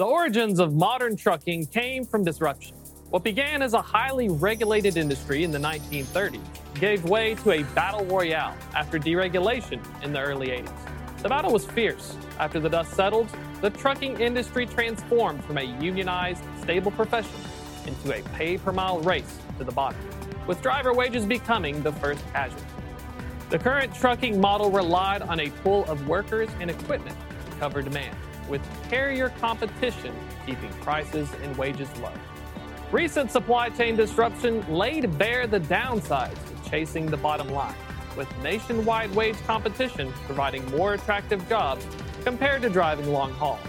The origins of modern trucking came from disruption. What began as a highly regulated industry in the 1930s gave way to a battle royale after deregulation in the early 80s. The battle was fierce. After the dust settled, the trucking industry transformed from a unionized, stable profession into a pay per mile race to the bottom, with driver wages becoming the first casualty. The current trucking model relied on a pool of workers and equipment to cover demand, with carrier competition keeping prices and wages low. Recent supply chain disruption laid bare the downsides of chasing the bottom line, with nationwide wage competition providing more attractive jobs compared to driving long haul.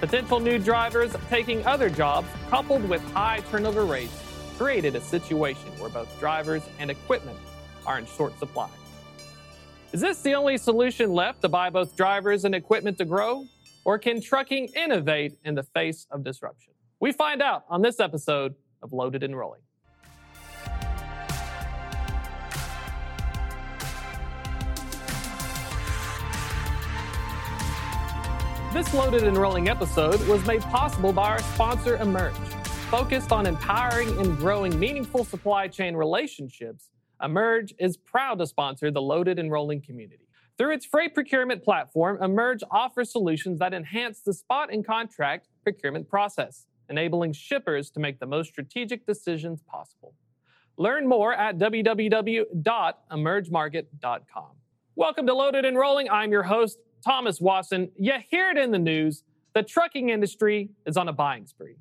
Potential new drivers taking other jobs, coupled with high turnover rates, created a situation where both drivers and equipment are in short supply. Is this the only solution left to buy both drivers and equipment to grow? Or can trucking innovate in the face of disruption? We find out on this episode of Loaded and Rolling. This Loaded and Rolling episode was made possible by our sponsor, Emerge. Focused on empowering and growing meaningful supply chain relationships, Emerge is proud to sponsor the Loaded and Rolling community. Through its freight procurement platform, Emerge offers solutions that enhance the spot and contract procurement process enabling shippers to make the most strategic decisions possible. Learn more at www.emergemarket.com. Welcome to Loaded and Rolling. I'm your host, Thomas Wasson. You hear it in the news. The trucking industry is on a buying spree.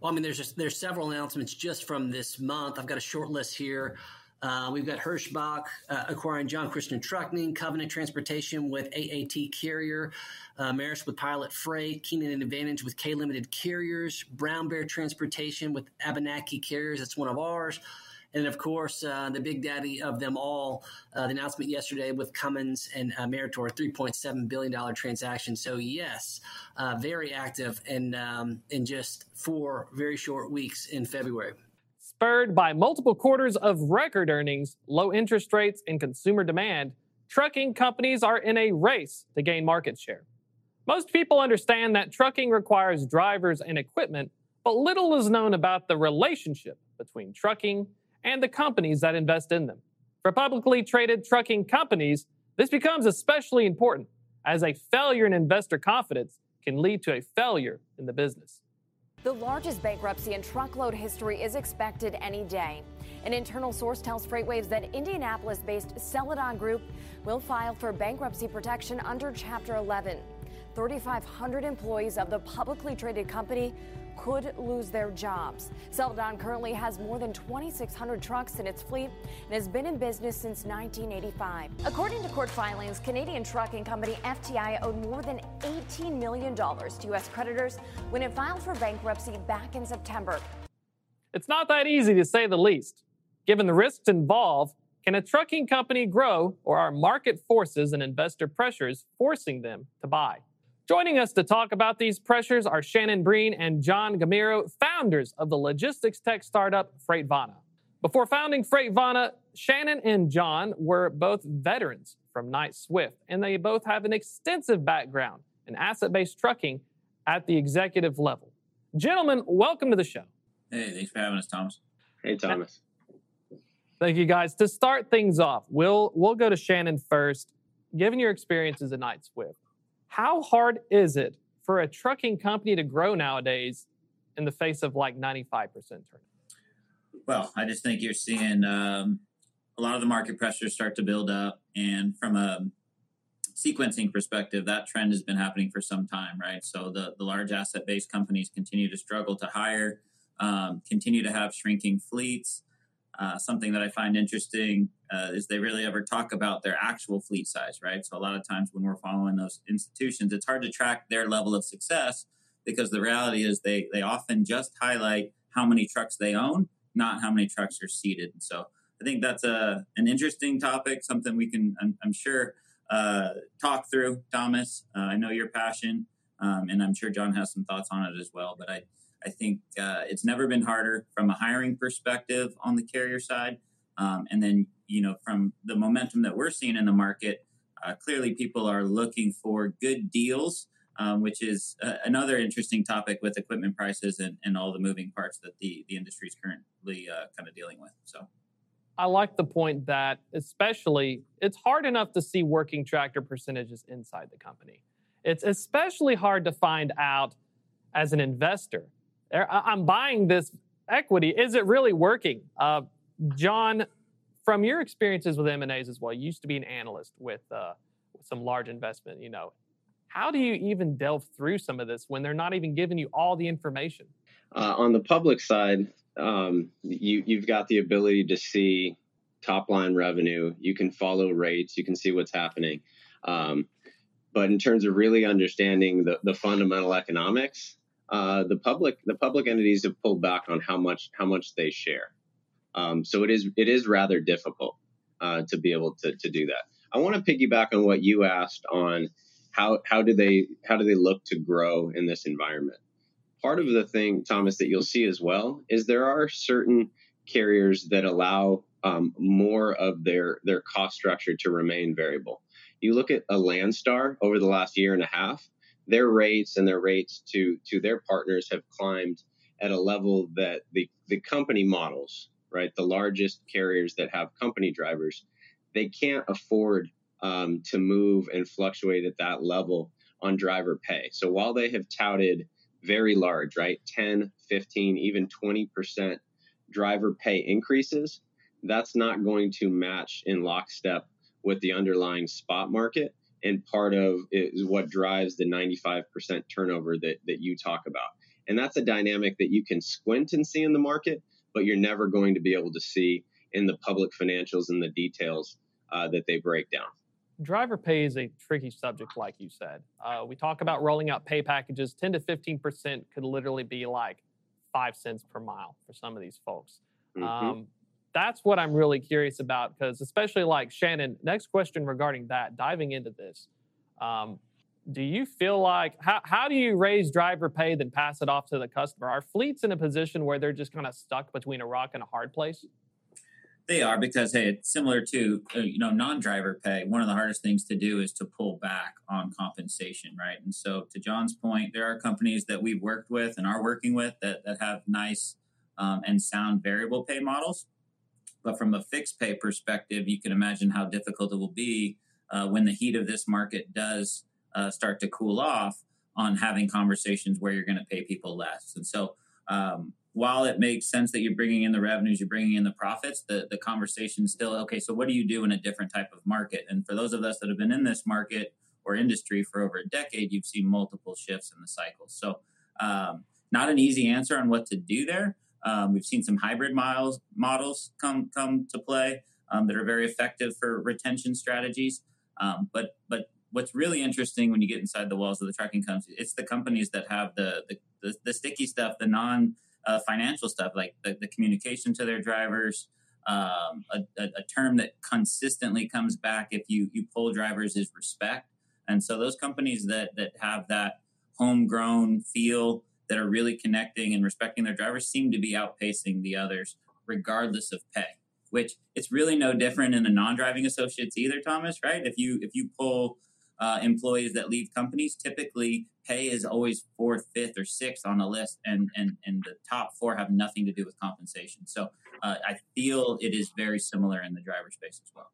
Well, I mean, there's just, there's several announcements just from this month. I've got a short list here. Uh, we've got Hirschbach uh, acquiring John Christian Trucking, Covenant Transportation with AAT Carrier, uh, Maersk with Pilot Freight, Keenan and Advantage with K Limited Carriers, Brown Bear Transportation with Abenaki Carriers. That's one of ours. And of course, uh, the big daddy of them all, uh, the announcement yesterday with Cummins and uh, Meritor, $3.7 billion transaction. So, yes, uh, very active and um, in just four very short weeks in February spurred by multiple quarters of record earnings, low interest rates, and consumer demand, trucking companies are in a race to gain market share. Most people understand that trucking requires drivers and equipment, but little is known about the relationship between trucking and the companies that invest in them. For publicly traded trucking companies, this becomes especially important as a failure in investor confidence can lead to a failure in the business. The largest bankruptcy in truckload history is expected any day. An internal source tells FreightWaves that Indianapolis based Celadon Group will file for bankruptcy protection under Chapter 11. 3,500 employees of the publicly traded company could lose their jobs. Celadon currently has more than 2,600 trucks in its fleet and has been in business since 1985. According to court filings, Canadian trucking company FTI owed more than $18 million to U.S. creditors when it filed for bankruptcy back in September. It's not that easy to say the least. Given the risks involved, can a trucking company grow, or are market forces and investor pressures forcing them to buy? Joining us to talk about these pressures are Shannon Breen and John Gamero, founders of the logistics tech startup Freightvana. Before founding Freightvana, Shannon and John were both veterans from Knight Swift, and they both have an extensive background in asset based trucking at the executive level. Gentlemen, welcome to the show. Hey, thanks for having us, Thomas. Hey, Thomas. Thank you, guys. To start things off, we'll we'll go to Shannon first. Given your experiences at Knight Swift, how hard is it for a trucking company to grow nowadays in the face of like 95% turnover? Well, I just think you're seeing um, a lot of the market pressures start to build up. And from a sequencing perspective, that trend has been happening for some time, right? So the, the large asset based companies continue to struggle to hire, um, continue to have shrinking fleets. Uh, something that I find interesting uh, is they really ever talk about their actual fleet size, right? So a lot of times when we're following those institutions, it's hard to track their level of success because the reality is they they often just highlight how many trucks they own, not how many trucks are seated. So I think that's a an interesting topic, something we can I'm, I'm sure uh, talk through. Thomas, uh, I know your passion, um, and I'm sure John has some thoughts on it as well. But I I think uh, it's never been harder from a hiring perspective on the carrier side. Um, and then, you know, from the momentum that we're seeing in the market, uh, clearly people are looking for good deals um, which is uh, another interesting topic with equipment prices and, and all the moving parts that the, the industry is currently uh, kind of dealing with. So. I like the point that, especially, it's hard enough to see working tractor percentages inside the company. It's especially hard to find out as an investor. I'm buying this equity. Is it really working? Uh, John, from your experiences with M&As as well, you used to be an analyst with, uh, some large investment, you know, how do you even delve through some of this when they're not even giving you all the information? Uh, on the public side, um, you, you've got the ability to see top line revenue. You can follow rates. You can see what's happening. Um, but in terms of really understanding the, the fundamental economics, uh, the public the public entities have pulled back on how much how much they share. Um, so it is it is rather difficult uh, to be able to, to do that. I want to piggyback on what you asked on how how do they how do they look to grow in this environment? Part of the thing, Thomas, that you'll see as well is there are certain carriers that allow um, more of their their cost structure to remain variable. You look at a Landstar over the last year and a half, their rates and their rates to to their partners have climbed at a level that the the company models, right, the largest carriers that have company drivers, they can't afford um, to move and fluctuate at that level on driver pay. So while they have touted very large, right, 10, 15, even 20% driver pay increases, that's not going to match in lockstep with the underlying spot market. And part of is what drives the 95% turnover that, that you talk about. And that's a dynamic that you can squint and see in the market, but you're never going to be able to see in the public financials and the details uh, that they break down driver pay is a tricky subject, like you said. Uh, we talk about rolling out pay packages. 10 to 15% could literally be like five cents per mile for some of these folks. Mm-hmm. Um, that's what I'm really curious about because, especially like Shannon, next question regarding that, diving into this. Um, do you feel like how, how do you raise driver pay then pass it off to the customer? Are fleets in a position where they're just kind of stuck between a rock and a hard place? They are because hey, it's similar to uh, you know non-driver pay. One of the hardest things to do is to pull back on compensation, right? And so, to John's point, there are companies that we've worked with and are working with that that have nice um, and sound variable pay models. But from a fixed pay perspective, you can imagine how difficult it will be uh, when the heat of this market does uh, start to cool off on having conversations where you're going to pay people less. And so, um, while it makes sense that you're bringing in the revenues, you're bringing in the profits, the, the conversation still, okay, so what do you do in a different type of market? And for those of us that have been in this market or industry for over a decade, you've seen multiple shifts in the cycle. So, um, not an easy answer on what to do there. Um, we've seen some hybrid miles, models come come to play um, that are very effective for retention strategies. Um, but but what's really interesting when you get inside the walls of the trucking companies, it's the companies that have the the, the, the sticky stuff, the non uh, financial stuff like the, the, communication to their drivers. Um, a, a, a, term that consistently comes back if you you pull drivers is respect, and so those companies that that have that homegrown feel that are really connecting and respecting their drivers seem to be outpacing the others, regardless of pay. Which it's really no different in the non-driving associates either, Thomas. Right? If you if you pull uh, employees that leave companies, typically pay is always fourth, fifth, or sixth on the list, and and and the top four have nothing to do with compensation. So uh, I feel it is very similar in the driver space as well.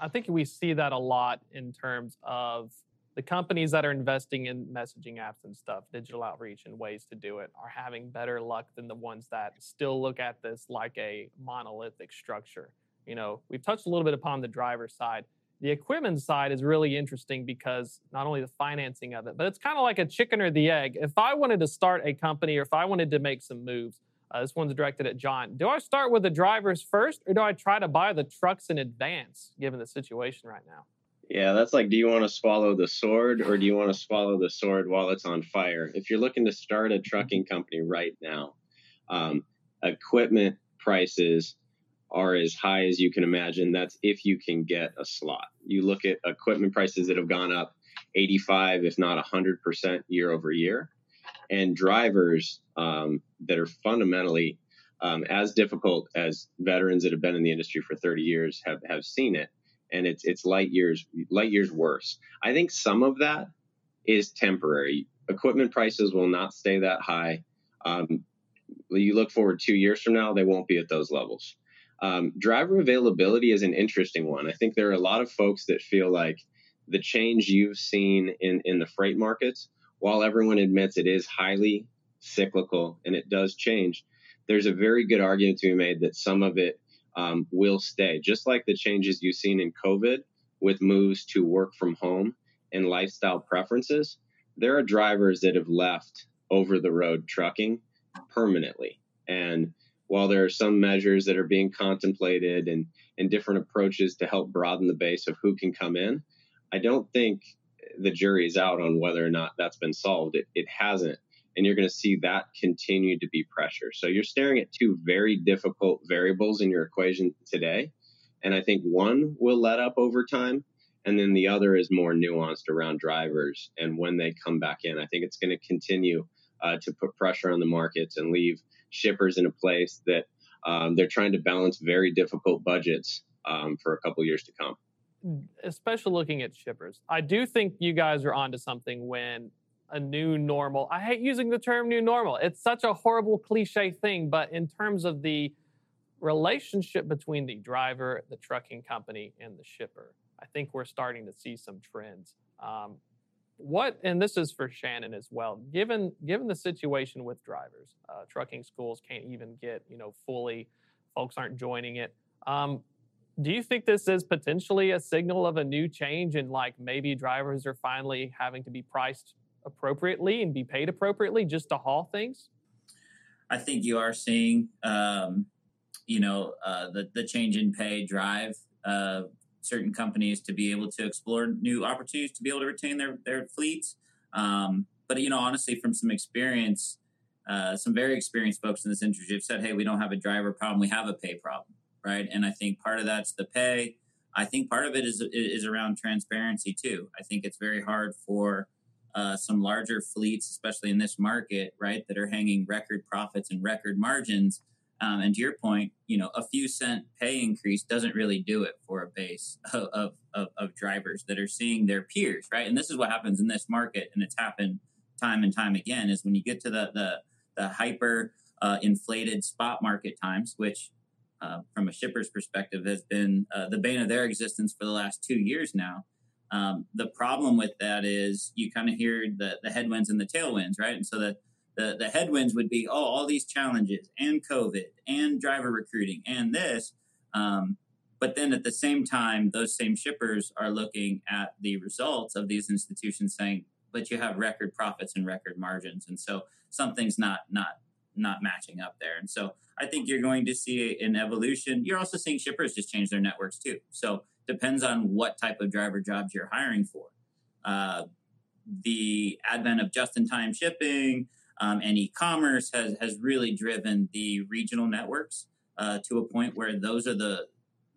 I think we see that a lot in terms of the companies that are investing in messaging apps and stuff, digital outreach and ways to do it are having better luck than the ones that still look at this like a monolithic structure. You know, we've touched a little bit upon the driver side the equipment side is really interesting because not only the financing of it, but it's kind of like a chicken or the egg. If I wanted to start a company or if I wanted to make some moves, uh, this one's directed at John. Do I start with the drivers first or do I try to buy the trucks in advance given the situation right now? Yeah, that's like do you want to swallow the sword or do you want to swallow the sword while it's on fire? If you're looking to start a trucking company right now, um, equipment prices are as high as you can imagine. That's if you can get a slot. You look at equipment prices that have gone up 85, if not 100% year over year, and drivers um, that are fundamentally um, as difficult as veterans that have been in the industry for 30 years have, have seen it. And it's it's light years light years worse. I think some of that is temporary. Equipment prices will not stay that high. Um, you look forward two years from now, they won't be at those levels. Um, driver availability is an interesting one. I think there are a lot of folks that feel like the change you've seen in, in the freight markets, while everyone admits it is highly cyclical and it does change, there's a very good argument to be made that some of it um, will stay. Just like the changes you've seen in COVID with moves to work from home and lifestyle preferences, there are drivers that have left over the road trucking permanently. And while there are some measures that are being contemplated and, and different approaches to help broaden the base of who can come in, I don't think the jury is out on whether or not that's been solved. It, it hasn't. And you're going to see that continue to be pressure. So you're staring at two very difficult variables in your equation today. And I think one will let up over time. And then the other is more nuanced around drivers and when they come back in. I think it's going to continue uh, to put pressure on the markets and leave shippers in a place that um, they're trying to balance very difficult budgets um, for a couple years to come. Especially looking at shippers, I do think you guys are onto something when a new normal. I hate using the term new normal. It's such a horrible cliche thing, but in terms of the relationship between the driver, the trucking company, and the shipper, I think we're starting to see some trends. Um, what and this is for Shannon as well. Given given the situation with drivers, uh, trucking schools can't even get you know fully. Folks aren't joining it. Um, do you think this is potentially a signal of a new change and like maybe drivers are finally having to be priced appropriately and be paid appropriately just to haul things? I think you are seeing, um, you know, uh, the the change in pay drive uh, certain companies to be able to explore new opportunities to be able to retain their their fleets. Um, but you know, honestly, from some experience, uh, some very experienced folks in this industry have said, "Hey, we don't have a driver problem; we have a pay problem." Right, and I think part of that's the pay. I think part of it is is around transparency too. I think it's very hard for uh, some larger fleets, especially in this market, right, that are hanging record profits and record margins um, and to your point, you know, a few cent pay increase doesn't really do it for a base of, of, of, drivers that are seeing their peers, right? And this is what happens in this market, and it's happened time and time again. Is when you get to the the, the hyper uh, inflated spot market times, which uh, from a shipper's perspective has been uh, the bane of their existence for the last two years now. Um, the problem with that is you kind of hear the, the headwinds and the tailwinds, right? And so the the, the headwinds would be, oh, all these challenges and COVID and driver recruiting and this. Um, but then at the same time, those same shippers are looking at the results of these institutions saying, but you have record profits and record margins. And so something's not, not, not matching up there. And so I think you're going to see an evolution. You're also seeing shippers just change their networks too. So depends on what type of driver jobs you're hiring for. Uh, the advent of just-in-time shipping, um, and e-commerce has has really driven the regional networks uh, to a point where those are the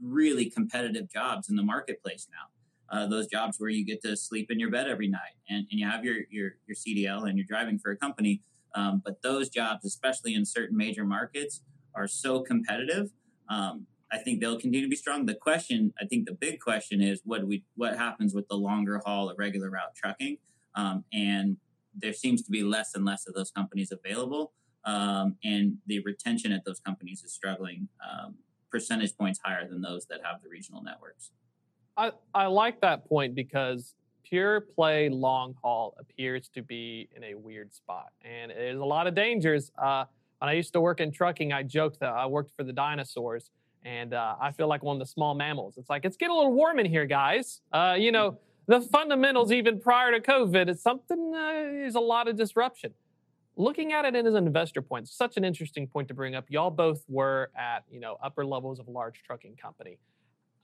really competitive jobs in the marketplace now. Uh, those jobs where you get to sleep in your bed every night and, and you have your, your your CDL and you're driving for a company. Um, but those jobs, especially in certain major markets, are so competitive. Um, I think they'll continue to be strong. The question, I think, the big question is what we what happens with the longer haul, irregular route trucking, um, and there seems to be less and less of those companies available, um, and the retention at those companies is struggling um, percentage points higher than those that have the regional networks. I, I like that point because pure play long haul appears to be in a weird spot, and there's a lot of dangers. Uh, when I used to work in trucking, I joked that I worked for the dinosaurs, and uh, I feel like one of the small mammals. It's like it's getting a little warm in here, guys. Uh, you know the fundamentals even prior to COVID. It's something, uh, there's a lot of disruption. Looking at it as an investor point, such an interesting point to bring up. Y'all both were at, you know, upper levels of a large trucking company.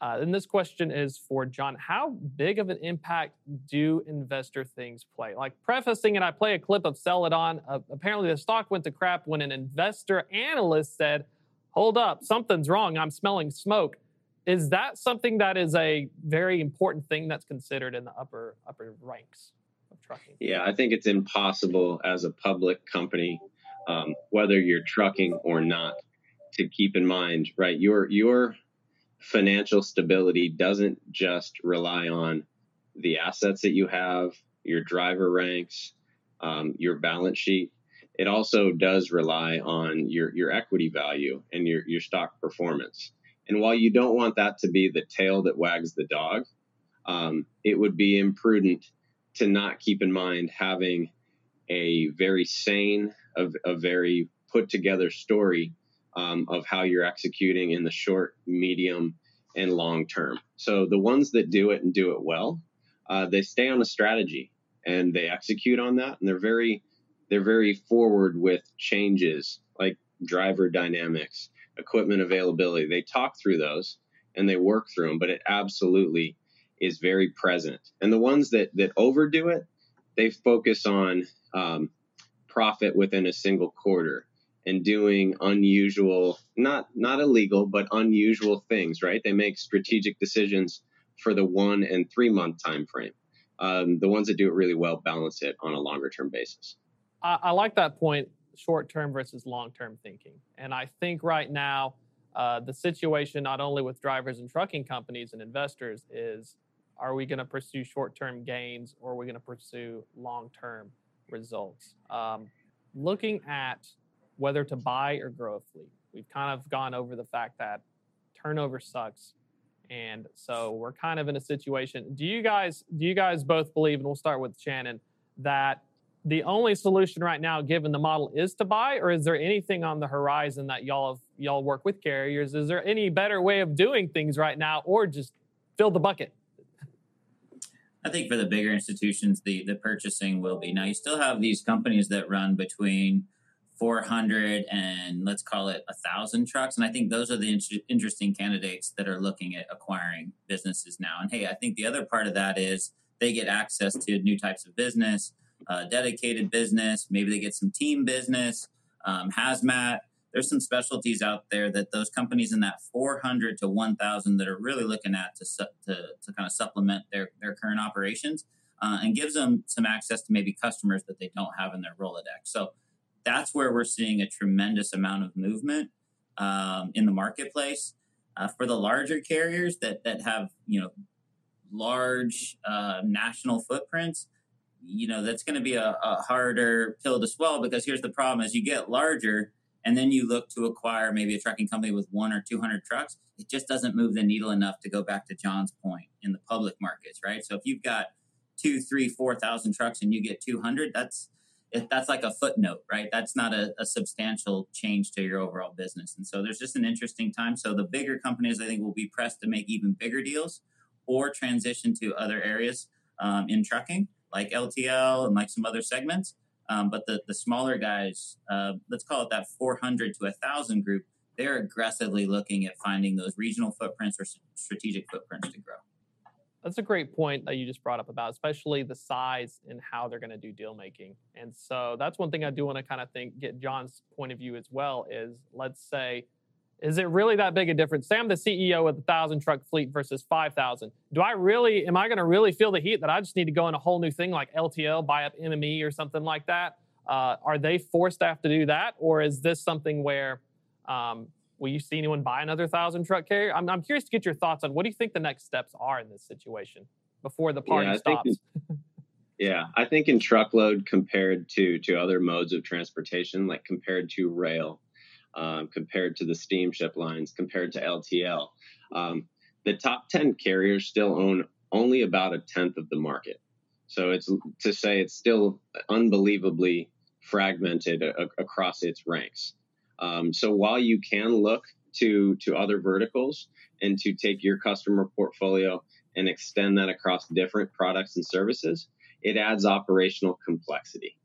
Uh, and this question is for John. How big of an impact do investor things play? Like prefacing it, I play a clip of Celadon. Uh, apparently, the stock went to crap when an investor analyst said, Hold up, something's wrong. I'm smelling smoke is that something that is a very important thing that's considered in the upper upper ranks of trucking? Yeah, I think it's impossible as a public company, um, whether you're trucking or not, to keep in mind, right? Your your financial stability doesn't just rely on the assets that you have your driver ranks, um, your balance sheet. It also does rely on your, your equity value and your, your stock performance. And while you don't want that to be the tail that wags the dog, um, it would be imprudent to not keep in mind having a very sane, a, a very put together story um, of how you're executing in the short, medium, and long term. So the ones that do it and do it well, uh, they stay on a strategy and they execute on that, and they're very they're very forward with changes like driver dynamics, equipment availability. They talk through those and they work through them, but it absolutely is very present. And the ones that that overdo it, they focus on um, profit within a single quarter and doing unusual, not not illegal, but unusual things. Right? They make strategic decisions for the one and three month time frame. Um, the ones that do it really well balance it on a longer term basis. I, I like that point short term versus long term thinking. And I think right now, uh, the situation, not only with drivers and trucking companies and investors, is are we going to pursue short term gains or are we going to pursue long term results? Um, looking at whether to buy or grow a fleet, we've kind of gone over the fact that turnover sucks. And so we're kind of in a situation. Do you guys do you guys both believe, and we'll start with Shannon, that the only solution right now, given the model, is to buy, or is there anything on the horizon that y'all have, y'all work with carriers? Is there any better way of doing things right now, or just fill the bucket? I think for the bigger institutions, the the purchasing will be now. You still have these companies that run between 400 and let's call it a thousand trucks, and I think those are the in- interesting candidates that are looking at acquiring businesses now. And hey, I think the other part of that is they get access to new types of business uh, dedicated business. Maybe they get some team business, um, hazmat. There's some specialties out there that those companies in that 400 to 1,000 that are really looking at to, su- to, to kind of supplement their, their current operations uh, and gives them some access to maybe customers that they don't have in their Rolodex. So that's where we're seeing a tremendous amount of movement um, in the marketplace. Uh, for the larger carriers that, that have, you know, large uh, national footprints, you know that's going to be a, a, harder pill to swallow because here's the problem: as you get larger, and then you look to acquire maybe a trucking company with one or two hundred trucks, it just doesn't move the needle enough to go back to John's point in the public markets, right? So if you've got two, three, four thousand trucks and you get two hundred, that's that's like a footnote, right? That's not a, a, substantial change to your overall business. And so there's just an interesting time. So the bigger companies, I think, will be pressed to make even bigger deals or transition to other areas um, in trucking like LTL and like some other segments. Um, but the, the smaller guys, uh, let's call it that 400 to 1,000 group, they're aggressively looking at finding those regional footprints or strategic footprints to grow. That's a great point that you just brought up about, especially the size and how they're going to do deal making. And so that's one thing I do want to kind of think, get John's point of view as well. Is let's say is it really that big a difference? Say I'm the CEO with a thousand truck fleet versus five thousand. Do I really? Am I going to really feel the heat that I just need to go in a whole new thing like LTL, buy up MME or something like that? Uh, are they forced to have to do that, or is this something where um, will you see anyone buy another thousand truck carrier? I'm, I'm, curious to get your thoughts on what do you think the next steps are in this situation before the party yeah, stops. In, yeah, I think in truckload compared to to other modes of transportation, like compared to rail, um, compared to the steamship lines, compared to LTL. Um, the top 10 carriers still own only about a tenth of the market. So it's to say it's still unbelievably fragmented a- across its ranks. Um, so while you can look to to other verticals and to take your customer portfolio and extend that across different products and services, it adds operational complexity.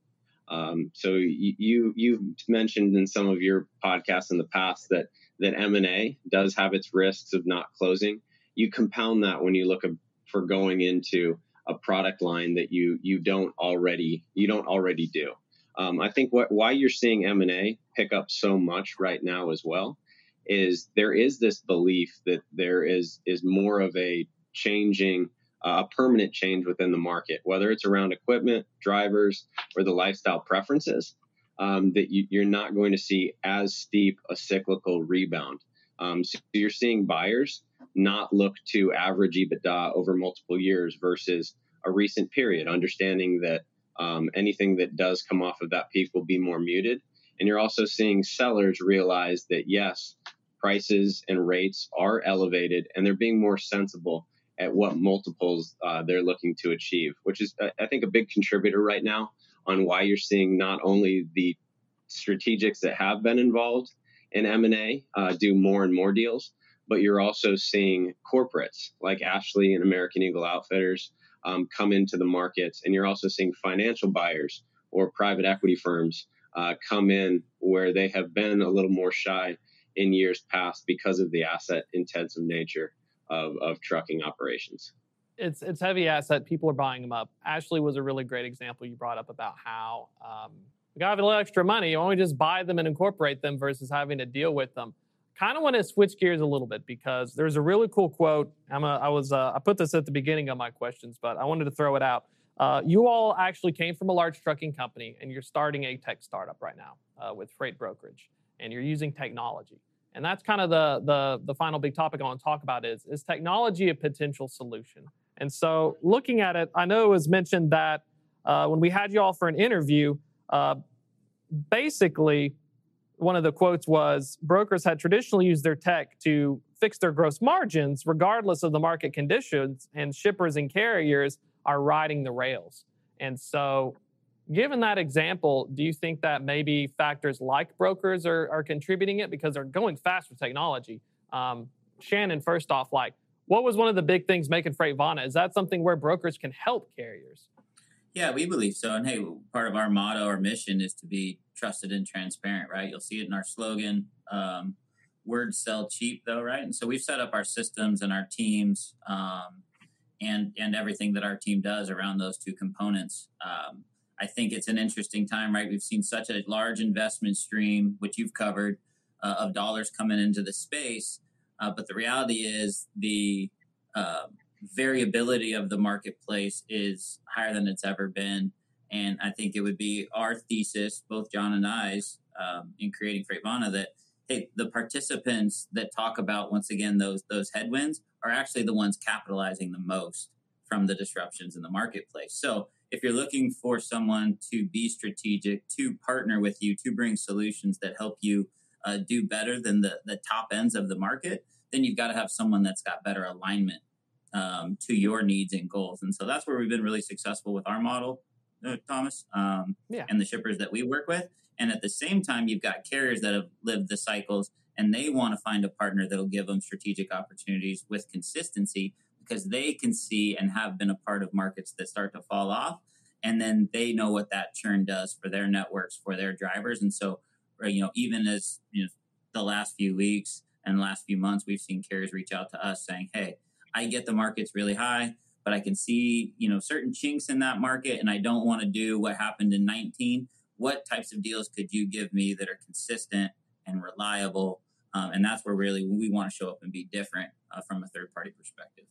Um, so you you've mentioned in some of your podcasts in the past that that M and A does have its risks of not closing. You compound that when you look for going into a product line that you you don't already you don't already do. Um, I think what why you're seeing M and A pick up so much right now as well is there is this belief that there is is more of a changing a permanent change within the market, whether it's around equipment, drivers, or the lifestyle preferences, um, that you, are not going to see as steep a cyclical rebound. Um, so you're seeing buyers not look to average EBITDA over multiple years versus a recent period, understanding that um, anything that does come off of that peak will be more muted. And you're also seeing sellers realize that yes, prices and rates are elevated and they're being more sensible at what multiples uh, they're looking to achieve, which is, I think, a big contributor right now on why you're seeing not only the strategics that have been involved in M&A uh, do more and more deals, but you're also seeing corporates like Ashley and American Eagle Outfitters um, come into the markets, and you're also seeing financial buyers or private equity firms uh, come in where they have been a little more shy in years past because of the asset intensive nature of, of trucking operations. It's it's heavy asset. People are buying them up. Ashley was a really great example you brought up about how um, we got a little extra money. You only just buy them and incorporate them versus having to deal with them. Kind of want to switch gears a little bit because there's a really cool quote. I'm a, I was uh, I put this at the beginning of my questions, but I wanted to throw it out. Uh, you all actually came from a large trucking company, and you're starting a tech startup right now uh, with freight brokerage, and you're using technology. And that's kind of the, the, the final big topic I want to talk about is, is technology a potential solution? And so looking at it, I know it was mentioned that uh, when we had you all for an interview, uh, basically one of the quotes was brokers had traditionally used their tech to fix their gross margins regardless of the market conditions, and shippers and carriers are riding the rails. And so Given that example, do you think that maybe factors like brokers are, are contributing it because they're going fast with technology? Um, Shannon, first off, like, what was one of the big things making Freightvana? Is that something where brokers can help carriers? Yeah, we believe so. And hey, part of our motto, our mission is to be trusted and transparent, right? You'll see it in our slogan. Um, words sell cheap, though, right? And so we've set up our systems and our teams um, and and everything that our team does around those two components. Um, I think it's an interesting time, right? We've seen such a large investment stream, which you've covered, uh, of dollars coming into the space. Uh, but the reality is the uh, variability of the marketplace is higher than it's ever been. And I think it would be our thesis, both John and I's, um, in creating Freightvana, that hey, the participants that talk about once again those those headwinds are actually the ones capitalizing the most from the disruptions in the marketplace. So if you're looking for someone to be strategic, to partner with you, to bring solutions that help you uh, do better than the, the top ends of the market, then you've got to have someone that's got better alignment um, to your needs and goals. And so that's where we've been really successful with our model, uh, Thomas, um, yeah. and the shippers that we work with. And at the same time, you've got carriers that have lived the cycles and they want to find a partner that'll give them strategic opportunities with consistency because they can see and have been a part of markets that start to fall off and then they know what that churn does for their networks for their drivers. And so you know even as you know the last few weeks and last few months we've seen carriers reach out to us saying hey i get the market's really high but i can see you know certain chinks in that market and i don't want to do what happened in 19 what types of deals could you give me that are consistent and reliable? Um, and that's where really we want to show up and be different uh, from a third party perspective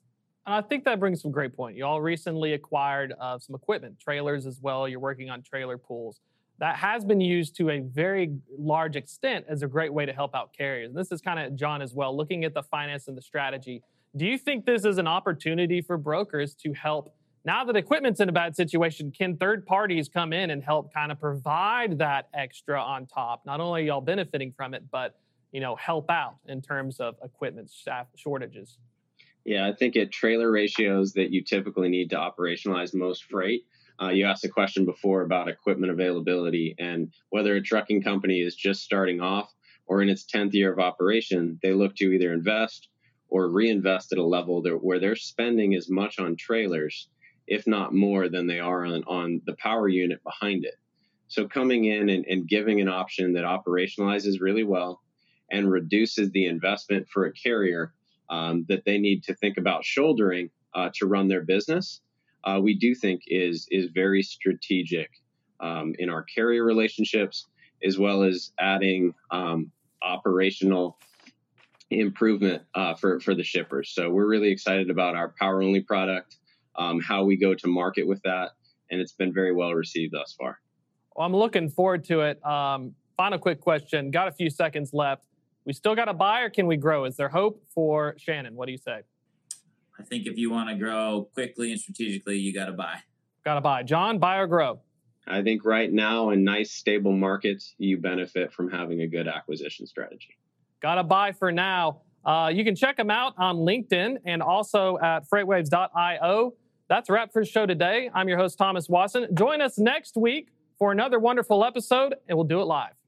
I think that brings some great point. You all recently acquired uh, some equipment, trailers as well. You're working on trailer pools. That has been used to a very large extent as a great way to help out carriers. And this is kind of John as well, looking at the finance and the strategy. Do you think this is an opportunity for brokers to help? Now that equipment's in a bad situation, can third parties come in and help kind of provide that extra on top? Not only y'all benefiting from it, but you know, help out in terms of equipment staff shortages. Yeah, I think at trailer ratios that you typically need to operationalize most freight. Uh, you asked a question before about equipment availability and whether a trucking company is just starting off or in its 10th year of operation, they look to either invest or reinvest at a level where they're spending as much on trailers, if not more, than they are on, on the power unit behind it. So coming in and, and giving an option that operationalizes really well and reduces the investment for a carrier um, that they need to think about shouldering uh, to run their business, uh, we do think is is very strategic um, in our carrier relationships, as well as adding um, operational improvement uh, for for the shippers. So we're really excited about our power only product, um, how we go to market with that, and it's been very well received thus far. Well, I'm looking forward to it. Um, final quick question. Got a few seconds left we still got to buy or can we grow? Is there hope for Shannon? What do you say? I think if you want to grow quickly and strategically, you got to buy. Got to buy. John, buy or grow? I think right now in nice stable markets, you benefit from having a good acquisition strategy. Got to buy for now. Uh, you can check them out on LinkedIn and also at freightwaves.io. That's a wrap for the show today. I'm your host, Thomas Wasson. Join us next week for another wonderful episode, and we'll do it live.